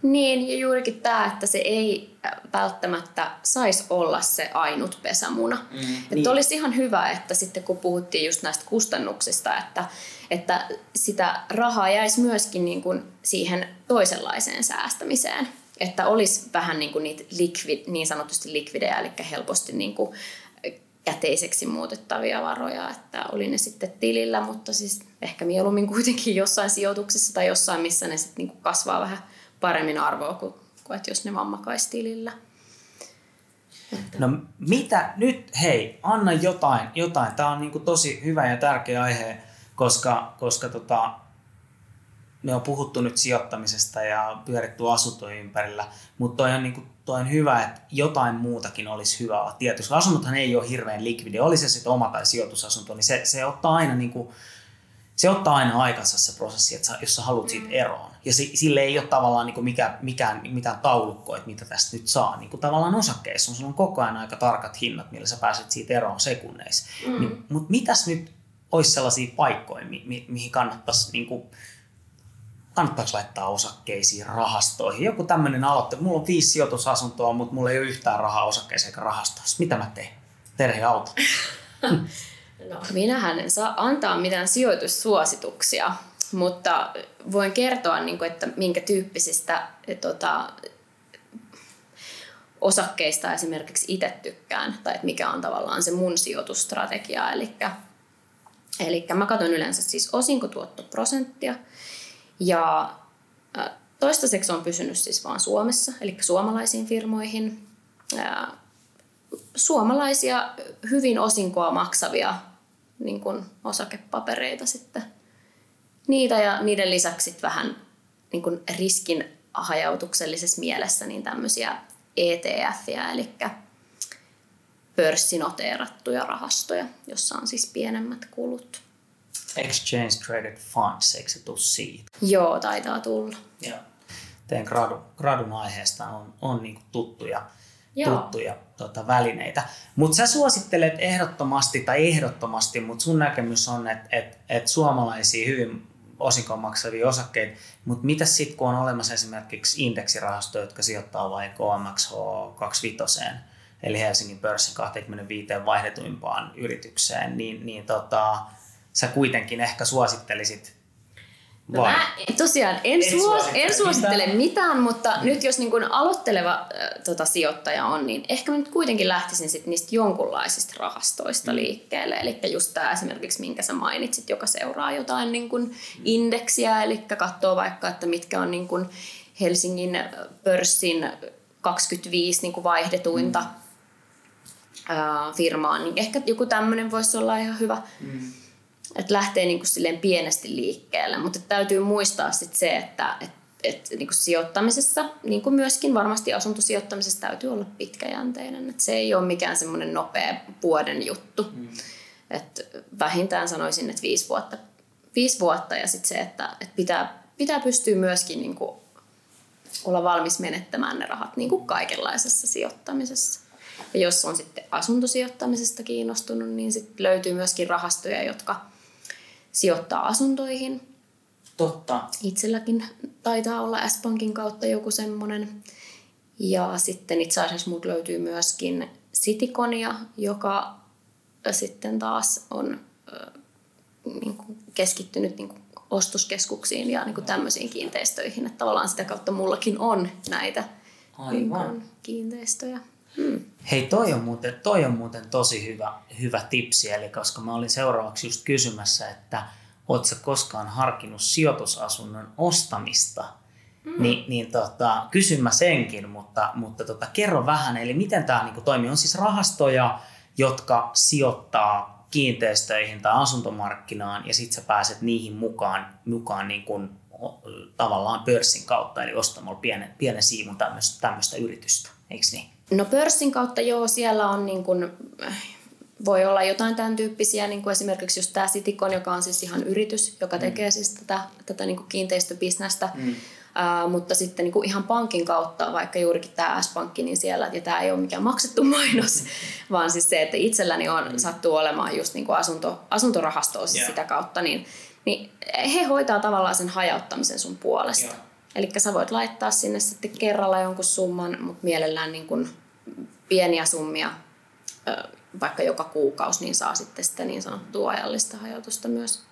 Niin, ja juurikin tämä, että se ei välttämättä saisi olla se ainut pesämuna. Mm, että niin. olisi ihan hyvä, että sitten kun puhuttiin just näistä kustannuksista, että, että sitä rahaa jäisi myöskin niin kuin siihen toisenlaiseen säästämiseen. Että olisi vähän niin kuin niitä likvid, niin sanotusti likvidejä, eli helposti niin kuin käteiseksi muutettavia varoja, että oli ne sitten tilillä, mutta siis ehkä mieluummin kuitenkin jossain sijoituksessa tai jossain, missä ne sitten niin kasvaa vähän paremmin arvoa kuin, kuin että jos ne vammakaisi tilillä. Että. No mitä nyt, hei, anna jotain, jotain. Tämä on niin tosi hyvä ja tärkeä aihe, koska, koska tota, me on puhuttu nyt sijoittamisesta ja pyöritty asuntojen ympärillä, mutta toi on, niin kuin, toi on hyvä, että jotain muutakin olisi hyvä tietysti. Asunnothan ei ole hirveän likvidi, oli se sitten oma tai sijoitusasunto, niin se, se ottaa aina niin kuin, se ottaa aina aikansa se prosessi, että sä, jos sä haluat siitä mm. eroon. Ja se, sille ei ole tavallaan niin mikä, mikään, mitään taulukkoa, että mitä tästä nyt saa. Niin kuin tavallaan osakkeissa on, sulla on koko ajan aika tarkat hinnat, millä sä pääset siitä eroon sekunneissa. Mm. Niin, mutta mitäs nyt olisi sellaisia paikkoja, mi, mi, mihin kannattaisi niin kuin, kannattaako laittaa osakkeisiin, rahastoihin. Joku tämmöinen aloitte. Mulla on viisi sijoitusasuntoa, mutta mulla ei ole yhtään rahaa osakkeeseen eikä rahastoissa. Mitä mä teen? Terhe auto. no, minähän en saa antaa mitään sijoitussuosituksia, mutta voin kertoa, niin kuin, että minkä tyyppisistä tota, osakkeista esimerkiksi itse tykkään, tai että mikä on tavallaan se mun sijoitusstrategia. Eli, eli mä katson yleensä siis osinkotuottoprosenttia, ja toistaiseksi on pysynyt siis vain Suomessa, eli suomalaisiin firmoihin. Suomalaisia hyvin osinkoa maksavia niin kuin osakepapereita sitten. Niitä ja niiden lisäksi vähän niin kuin riskin hajautuksellisessa mielessä niin tämmöisiä etf eli pörssinoteerattuja rahastoja, jossa on siis pienemmät kulut. Exchange Traded Funds, eikö se tule siitä? Joo, taitaa tulla. Joo. Teidän gradun, gradun aiheesta on, on niin tuttuja, tuttuja tota, välineitä. Mutta sä suosittelet ehdottomasti, tai ehdottomasti, mutta sun näkemys on, että et, et suomalaisia hyvin osinkoon maksavia osakkeita, mutta mitä sitten kun on olemassa esimerkiksi indeksirahastoja, jotka sijoittaa vaikka OMXH 25, eli Helsingin pörssin 25 vaihdetuimpaan yritykseen, niin, niin tota, sä kuitenkin ehkä suosittelisit No mä tosiaan en, en, suos, en suosittele mitään, mitään mutta mm. nyt jos niin kun aloitteleva äh, tota, sijoittaja on, niin ehkä mä nyt kuitenkin lähtisin sit niistä jonkunlaisista rahastoista mm. liikkeelle. Eli just tämä esimerkiksi, minkä sä mainitsit, joka seuraa jotain niin kun indeksiä, eli katsoo vaikka, että mitkä on niin kun Helsingin pörssin 25 niin kun vaihdetuinta mm ää, firmaan, niin ehkä joku tämmöinen voisi olla ihan hyvä. Mm. Että lähtee niin kuin silleen pienesti liikkeelle, mutta täytyy muistaa sit se, että et, et, niin kuin sijoittamisessa, niin kuin myöskin varmasti asuntosijoittamisessa täytyy olla pitkäjänteinen. Et se ei ole mikään semmoinen nopea vuoden juttu. Mm. Et vähintään sanoisin, että viisi vuotta, viisi vuotta ja sitten se, että et pitää, pitää pystyä myöskin niin kuin olla valmis menettämään ne rahat niin kuin kaikenlaisessa sijoittamisessa. Ja jos on sitten asuntosijoittamisesta kiinnostunut, niin sitten löytyy myöskin rahastoja, jotka sijoittaa asuntoihin. Totta. Itselläkin taitaa olla S-Pankin kautta joku semmoinen. Ja sitten itse asiassa mut löytyy myöskin Cityconia, joka sitten taas on niin kuin keskittynyt niin kuin ostoskeskuksiin ja niin kuin tämmöisiin kiinteistöihin. Että tavallaan sitä kautta mullakin on näitä niin kuin, kiinteistöjä. Hei, toi on, muuten, toi on muuten tosi hyvä, hyvä tipsi, eli koska mä olin seuraavaksi just kysymässä, että ootko koskaan harkinnut sijoitusasunnon ostamista, mm. niin, niin tota, kysyn mä senkin, mutta, mutta tota, kerro vähän, eli miten tämä niinku toimii. On siis rahastoja, jotka sijoittaa kiinteistöihin tai asuntomarkkinaan ja sitten sä pääset niihin mukaan, mukaan niin kuin, tavallaan pörssin kautta, eli ostamalla pienen, pienen siivun tämmöistä yritystä, eikö niin? No pörssin kautta joo, siellä on niin kuin, voi olla jotain tämän tyyppisiä, niin kuin esimerkiksi just tämä Citycon, joka on siis ihan yritys, joka mm. tekee siis tätä, tätä niin kuin kiinteistöbisnestä. Mm. Uh, mutta sitten niin kuin ihan pankin kautta, vaikka juurikin tämä S-pankki, niin siellä, ja tämä ei ole mikään maksettu mainos, mm. vaan siis se, että itselläni on mm. sattuu olemaan just niin kuin asunto, asuntorahastoa siis yeah. sitä kautta, niin, niin he hoitaa tavallaan sen hajauttamisen sun puolesta. Yeah. Eli sä voit laittaa sinne sitten kerralla jonkun summan, mutta mielellään niin kuin pieniä summia vaikka joka kuukausi, niin saa sitten sitä niin sanottua ajallista hajautusta myös.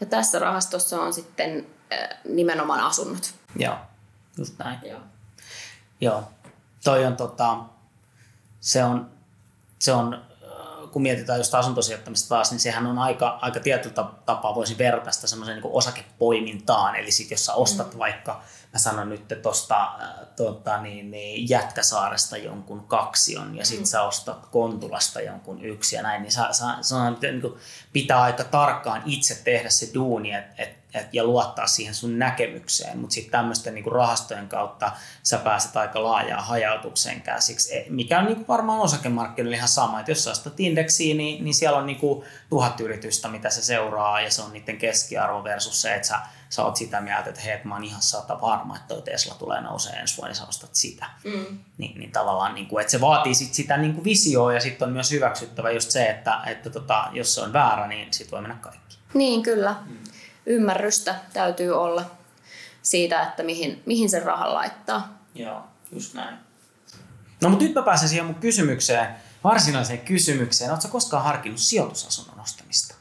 Ja tässä rahastossa on sitten nimenomaan asunnot. Joo, just näin. Joo. Joo. Toi on tota, se on, se on kun mietitään just asuntosijoittamista taas, niin sehän on aika, aika tietyllä tapaa voisi verrata sitä semmoiseen niin osakepoimintaan. Eli sit jos sä ostat mm. vaikka, mä sanon nyt tuosta äh, tota, niin, niin, Jätkäsaaresta jonkun kaksion ja sit mm. sä ostat Kontulasta jonkun yksi ja näin, niin sä, sä, sä, niin kuin, pitää aika tarkkaan itse tehdä se duuni, että et, et, ja luottaa siihen sun näkemykseen, mutta sitten tämmöisten niinku rahastojen kautta sä pääset aika laajaan hajautukseen käsiksi, e, mikä on niinku varmaan osakemarkkinoilla ihan sama, että jos sä ostat indeksiä, niin, niin siellä on niinku tuhat yritystä, mitä se seuraa, ja se on niiden keskiarvo versus se, että sä, sä oot sitä mieltä, että hei, mä oon ihan sata varma, että toi Tesla tulee nousee ensi vuonna, niin sä ostat sitä. Mm. Niin, niin tavallaan, niinku, että se vaatii sit sitä niinku visioa, ja sitten on myös hyväksyttävä just se, että, että tota, jos se on väärä, niin sit voi mennä kaikki. Niin, kyllä. Mm ymmärrystä täytyy olla siitä, että mihin, mihin sen rahan laittaa. Joo, just näin. No mutta nyt mä pääsen siihen mun kysymykseen, varsinaiseen kysymykseen. Oletko koskaan harkinnut sijoitusasunnon ostamista?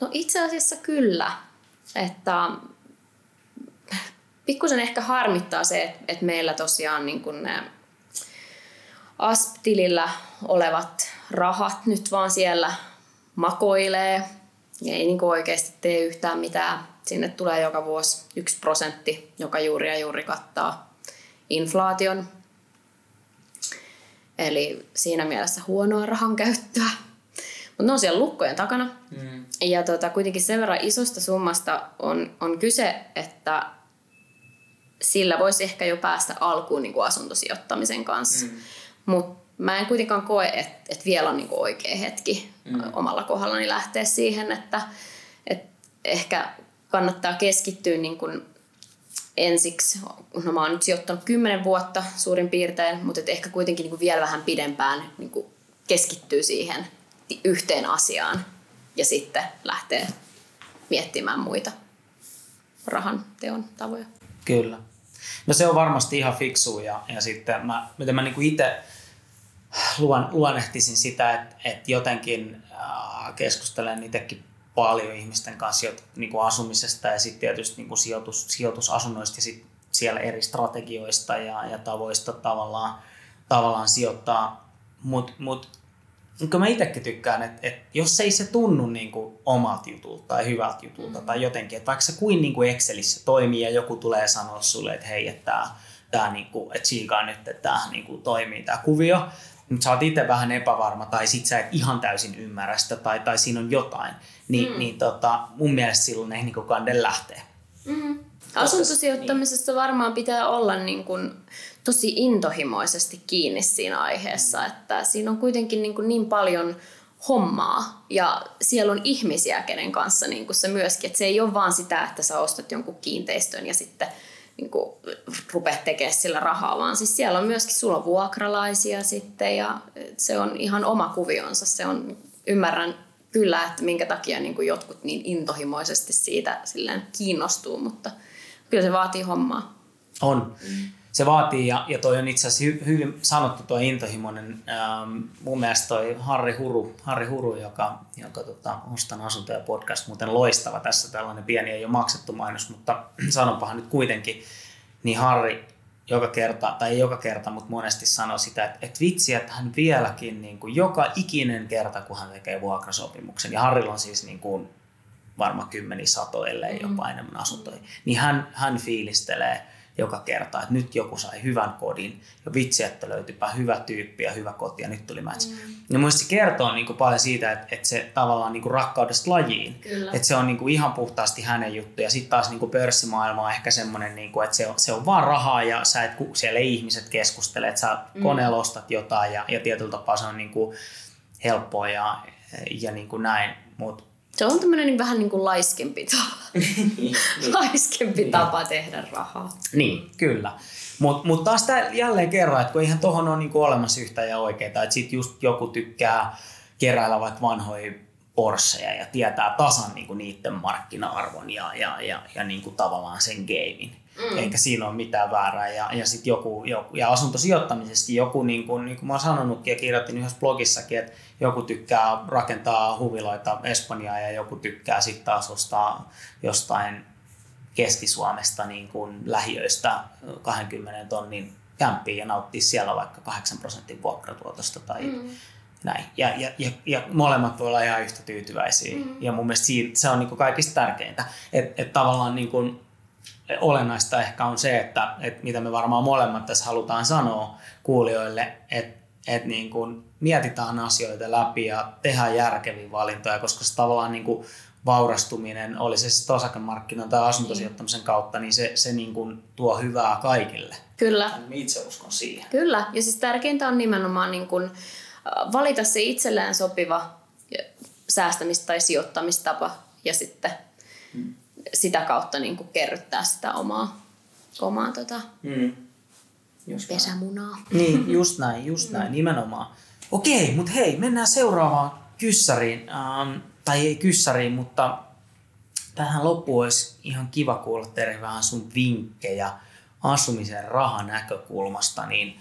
No itse asiassa kyllä. Että pikkusen ehkä harmittaa se, että meillä tosiaan niin kun ne ASP-tilillä olevat rahat nyt vaan siellä makoilee ja ei niin oikeasti tee yhtään mitään. Sinne tulee joka vuosi yksi prosentti, joka juuri ja juuri kattaa inflaation. Eli siinä mielessä huonoa rahan käyttöä. Mutta ne on siellä lukkojen takana. Mm. Ja tota, kuitenkin sen verran isosta summasta on, on kyse, että sillä voisi ehkä jo päästä alkuun niin kuin asuntosijoittamisen kanssa. Mm. Mutta mä en kuitenkaan koe, että, että vielä on niin kuin oikea hetki mm. omalla kohdallani lähteä siihen, että, että ehkä kannattaa keskittyä niin kuin ensiksi, no mä oon nyt sijoittanut kymmenen vuotta suurin piirtein, mutta että ehkä kuitenkin niin kuin vielä vähän pidempään niin kuin keskittyy siihen yhteen asiaan ja sitten lähtee miettimään muita rahan teon tavoja. Kyllä. No se on varmasti ihan fiksu ja, ja sitten mä, miten mä niin itse luon, luonnehtisin sitä, että, että jotenkin äh, keskustelen itsekin paljon ihmisten kanssa niin kuin asumisesta ja sitten tietysti niin kuin sijoitus, sijoitusasunnoista ja sit siellä eri strategioista ja, ja tavoista tavallaan, tavallaan sijoittaa. Mutta mut, mut mä itsekin tykkään, että, että jos ei se tunnu niin kuin omalta jutulta tai hyvältä jutulta mm. tai jotenkin, että vaikka se kuin, niin kuin Excelissä toimii ja joku tulee sanoa sulle, että hei, että tämä, tämä niin kuin, että että tämä niin kuin toimii tämä kuvio, mutta sä oot itse vähän epävarma tai sit sä et ihan täysin ymmärrä sitä tai, tai siinä on jotain, niin, mm. niin tota, mun mielestä silloin ei niin kande lähtee. Mm. Asuntosijoittamisessa varmaan pitää olla niin kuin tosi intohimoisesti kiinni siinä aiheessa, että siinä on kuitenkin niin, kuin niin paljon hommaa ja siellä on ihmisiä, kenen kanssa niin kuin se myöskin, että se ei ole vaan sitä, että sä ostat jonkun kiinteistön ja sitten niin kuin, rupeat tekemään sillä rahaa, vaan siis siellä on myöskin, sulla on vuokralaisia sitten ja se on ihan oma kuvionsa. Se on, ymmärrän kyllä, että minkä takia niin kuin jotkut niin intohimoisesti siitä silleen kiinnostuu, mutta kyllä se vaatii hommaa. On. Se vaatii, ja, ja toi on itse asiassa hy, hyvin sanottu tuo intohimoinen. Ähm, mun mielestä toi Harri Huru, Harri Huru joka, joka tota, Ostan asuntoja podcast, muuten loistava tässä tällainen pieni, ei ole maksettu mainos, mutta sanonpahan nyt kuitenkin, niin Harri joka kerta, tai ei joka kerta, mutta monesti sanoo sitä, että, että vitsi, että hän vieläkin niin kuin joka ikinen kerta, kun hän tekee vuokrasopimuksen, ja Harrilla on siis niin kuin varmaan kymmeni satoja, ellei jopa mm. enemmän asuntoja, niin hän, hän fiilistelee – joka kerta, että nyt joku sai hyvän kodin ja vitsi, että löytyypä hyvä tyyppi ja hyvä koti ja nyt tuli match. Mm. Ja mun se kertoo niin kuin paljon siitä, että, että se tavallaan niin kuin rakkaudesta lajiin, Kyllä. että se on niin kuin ihan puhtaasti hänen juttu ja sitten taas niin kuin pörssimaailma on ehkä semmoinen, niin kuin, että se on, se on vaan rahaa ja sä et, siellä ei ihmiset keskustele, että sä mm. koneella ostat jotain ja, ja tietyllä tapaa se on niin kuin helppoa ja, ja niin kuin näin, mutta se on tämmöinen niin vähän niin kuin laiskempi tapa, niin. laiskempi tapa tehdä rahaa. Niin, kyllä. Mutta mut taas tää jälleen kerran, että kun eihän tuohon ole niinku olemassa yhtä ja oikeita, että sitten just joku tykkää keräillä vaikka vanhoja Porscheja ja tietää tasan niinku niiden markkina-arvon ja, ja, ja, ja niinku tavallaan sen gamein. Mm. Eikä siinä ole mitään väärää. Ja, ja, sit joku, joku, ja asuntosijoittamisessakin joku, niin kuin, niin kuin mä oon sanonutkin ja kirjoitin yhdessä blogissakin, että joku tykkää rakentaa huviloita Espanjaa ja joku tykkää sitten taas ostaa jostain Keski-Suomesta niin kuin lähiöistä 20 tonnin kämppiä ja nauttia siellä vaikka 8 prosentin vuokratuotosta tai mm. näin. Ja, ja, ja, ja molemmat voi olla ihan yhtä tyytyväisiä. Mm. Ja mun mielestä siitä, se on niin kuin kaikista tärkeintä. Että et tavallaan niin kuin, olennaista ehkä on se, että, että mitä me varmaan molemmat tässä halutaan sanoa kuulijoille, että, että niin kuin mietitään asioita läpi ja tehdään järkeviä valintoja, koska se tavallaan niin kuin vaurastuminen, oli se sitten osakemarkkinan tai asuntosijoittamisen kautta, niin se, se niin kuin tuo hyvää kaikille. Kyllä. Itse uskon siihen. Kyllä, ja siis tärkeintä on nimenomaan niin kuin valita se itselleen sopiva säästämis- tai sijoittamistapa ja sitten hmm sitä kautta niin kuin kerryttää sitä omaa, omaa tota, mm. just pesämunaa. Niin, just näin, just näin, mm. nimenomaan. Okei, mutta hei, mennään seuraavaan kyssäriin. Ähm, tai ei kyssäriin, mutta tähän loppuun olisi ihan kiva kuulla Tere vähän sun vinkkejä asumisen rahan näkökulmasta. Niin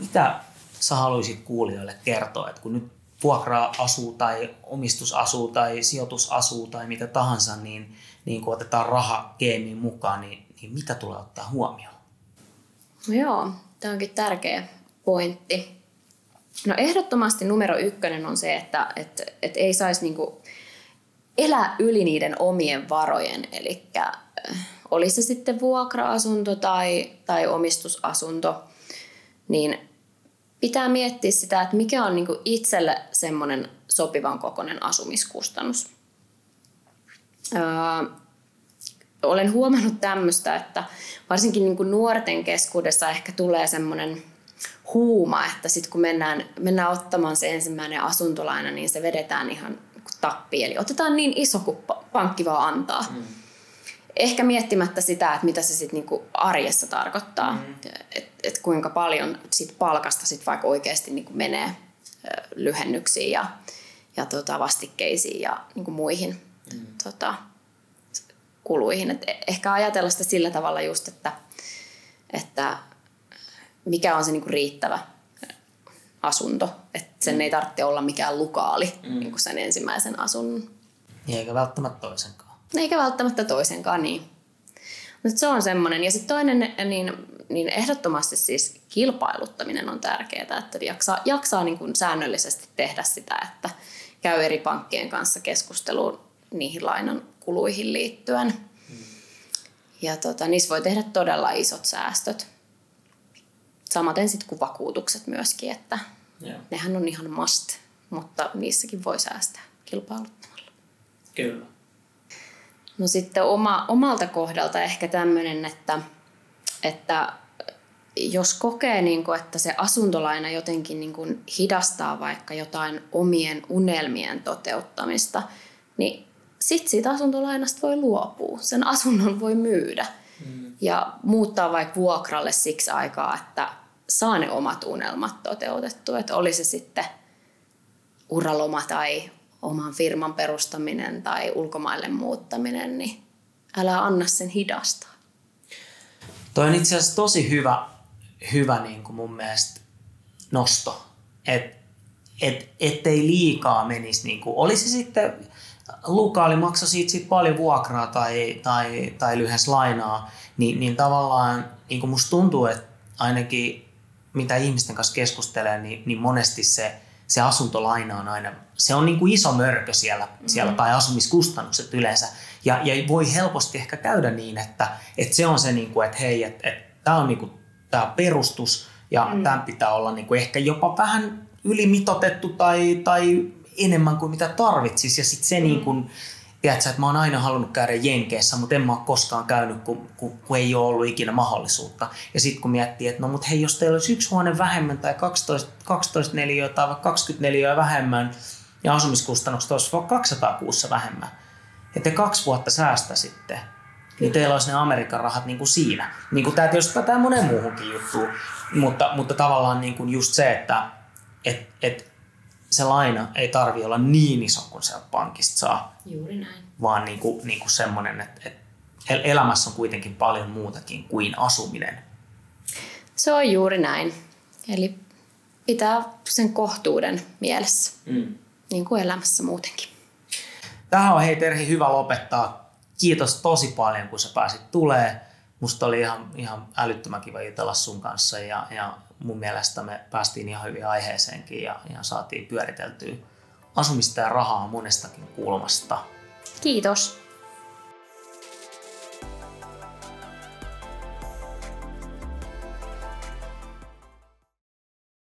mitä sä haluaisit kuulijoille kertoa, että kun nyt vuokra asuu tai omistusasuu tai sijoitusasuu tai mitä tahansa, niin niin kun otetaan raha geemiin mukaan, niin, niin mitä tulee ottaa huomioon? No joo, tämä onkin tärkeä pointti. No ehdottomasti numero ykkönen on se, että et, et ei saisi niinku elää yli niiden omien varojen. Eli äh, oli se sitten vuokra-asunto tai, tai omistusasunto, niin pitää miettiä sitä, että mikä on niinku itselle semmoinen sopivan kokoinen asumiskustannus. Öö, olen huomannut tämmöistä, että varsinkin niin kuin nuorten keskuudessa ehkä tulee semmoinen huuma, että sitten kun mennään, mennään ottamaan se ensimmäinen asuntolaina, niin se vedetään ihan tappiin. Eli otetaan niin iso kuin pankki vaan antaa. Mm. Ehkä miettimättä sitä, että mitä se sitten niinku arjessa tarkoittaa. Mm. Että et kuinka paljon sit palkasta sit vaikka oikeasti niinku menee lyhennyksiin ja, ja tota vastikkeisiin ja niinku muihin mm. tota, kuluihin. Et ehkä ajatella sitä sillä tavalla just, että, että mikä on se niinku riittävä asunto. Että sen mm. ei tarvitse olla mikään lukaali mm. niin kuin sen ensimmäisen asunnon. Niin, eikä välttämättä toisenkaan. Eikä välttämättä toisenkaan, niin. Mutta se on semmoinen. Ja sitten toinen, niin, niin ehdottomasti siis kilpailuttaminen on tärkeää, että jaksaa, jaksaa niin kuin säännöllisesti tehdä sitä, että käy eri pankkien kanssa keskusteluun niihin lainan kuluihin liittyen. Ja tota, niissä voi tehdä todella isot säästöt. Samaten sitten kuin vakuutukset myöskin, että Joo. Nehän on ihan must, mutta niissäkin voi säästää kilpailuttamalla. Kyllä. No sitten oma, omalta kohdalta ehkä tämmöinen, että, että jos kokee, niin kuin, että se asuntolaina jotenkin niin kuin hidastaa vaikka jotain omien unelmien toteuttamista, niin sitten siitä asuntolainasta voi luopua. Sen asunnon voi myydä mm. ja muuttaa vaikka vuokralle siksi aikaa, että saa ne omat unelmat toteutettua. Että oli se sitten uraloma tai oman firman perustaminen tai ulkomaille muuttaminen, niin älä anna sen hidastaa. Toi on itse asiassa tosi hyvä, hyvä niin kuin mun mielestä nosto, että et, ettei liikaa menisi, niin kuin, olisi sitten lukaali maksoi siitä sit paljon vuokraa tai, tai, tai lyhyes lainaa, niin, niin tavallaan niin kuin musta tuntuu, että ainakin mitä ihmisten kanssa keskustelee, niin, niin monesti se, se asuntolaina on aina, se on niin kuin iso mörkö siellä, mm-hmm. siellä tai asumiskustannukset yleensä. Ja, ja voi helposti ehkä käydä niin, että, että se on se, niin kuin, että hei, että, että tämä on niin kuin, tämä perustus ja mm. tämän pitää olla niin kuin ehkä jopa vähän ylimitotettu tai, tai enemmän kuin mitä tarvitsisi. Ja sitten se mm. niin kuin, tiedätkö, että mä oon aina halunnut käydä Jenkeissä, mutta en mä ole koskaan käynyt, kun, kun, kun ei ole ollut ikinä mahdollisuutta. Ja sitten kun miettii, että no mutta hei, jos teillä olisi yksi huone vähemmän tai 12, 12 neliöä tai vaikka 20 neliöä vähemmän ja asumiskustannukset olisi vaikka 200 kuussa vähemmän, että te kaksi vuotta säästäisitte, niin teillä olisi ne Amerikan rahat niin kuin siinä. Niin kuin tämä tietysti pätee monen muuhunkin juttuun, mutta, mutta tavallaan niin kuin just se, että et, et se laina ei tarvi olla niin iso kuin se pankista saa. Juuri näin. Vaan niin kuin, niin kuin semmoinen, että, että elämässä on kuitenkin paljon muutakin kuin asuminen. Se on juuri näin. Eli pitää sen kohtuuden mielessä, mm. niin kuin elämässä muutenkin. Tähän on hei Terhi hyvä lopettaa. Kiitos tosi paljon, kun sä pääsit tulee. Musta oli ihan, ihan älyttömän kiva jutella sun kanssa ja, ja mun mielestä me päästiin ihan hyvin aiheeseenkin ja, ja saatiin pyöriteltyä asumista ja rahaa monestakin kulmasta. Kiitos.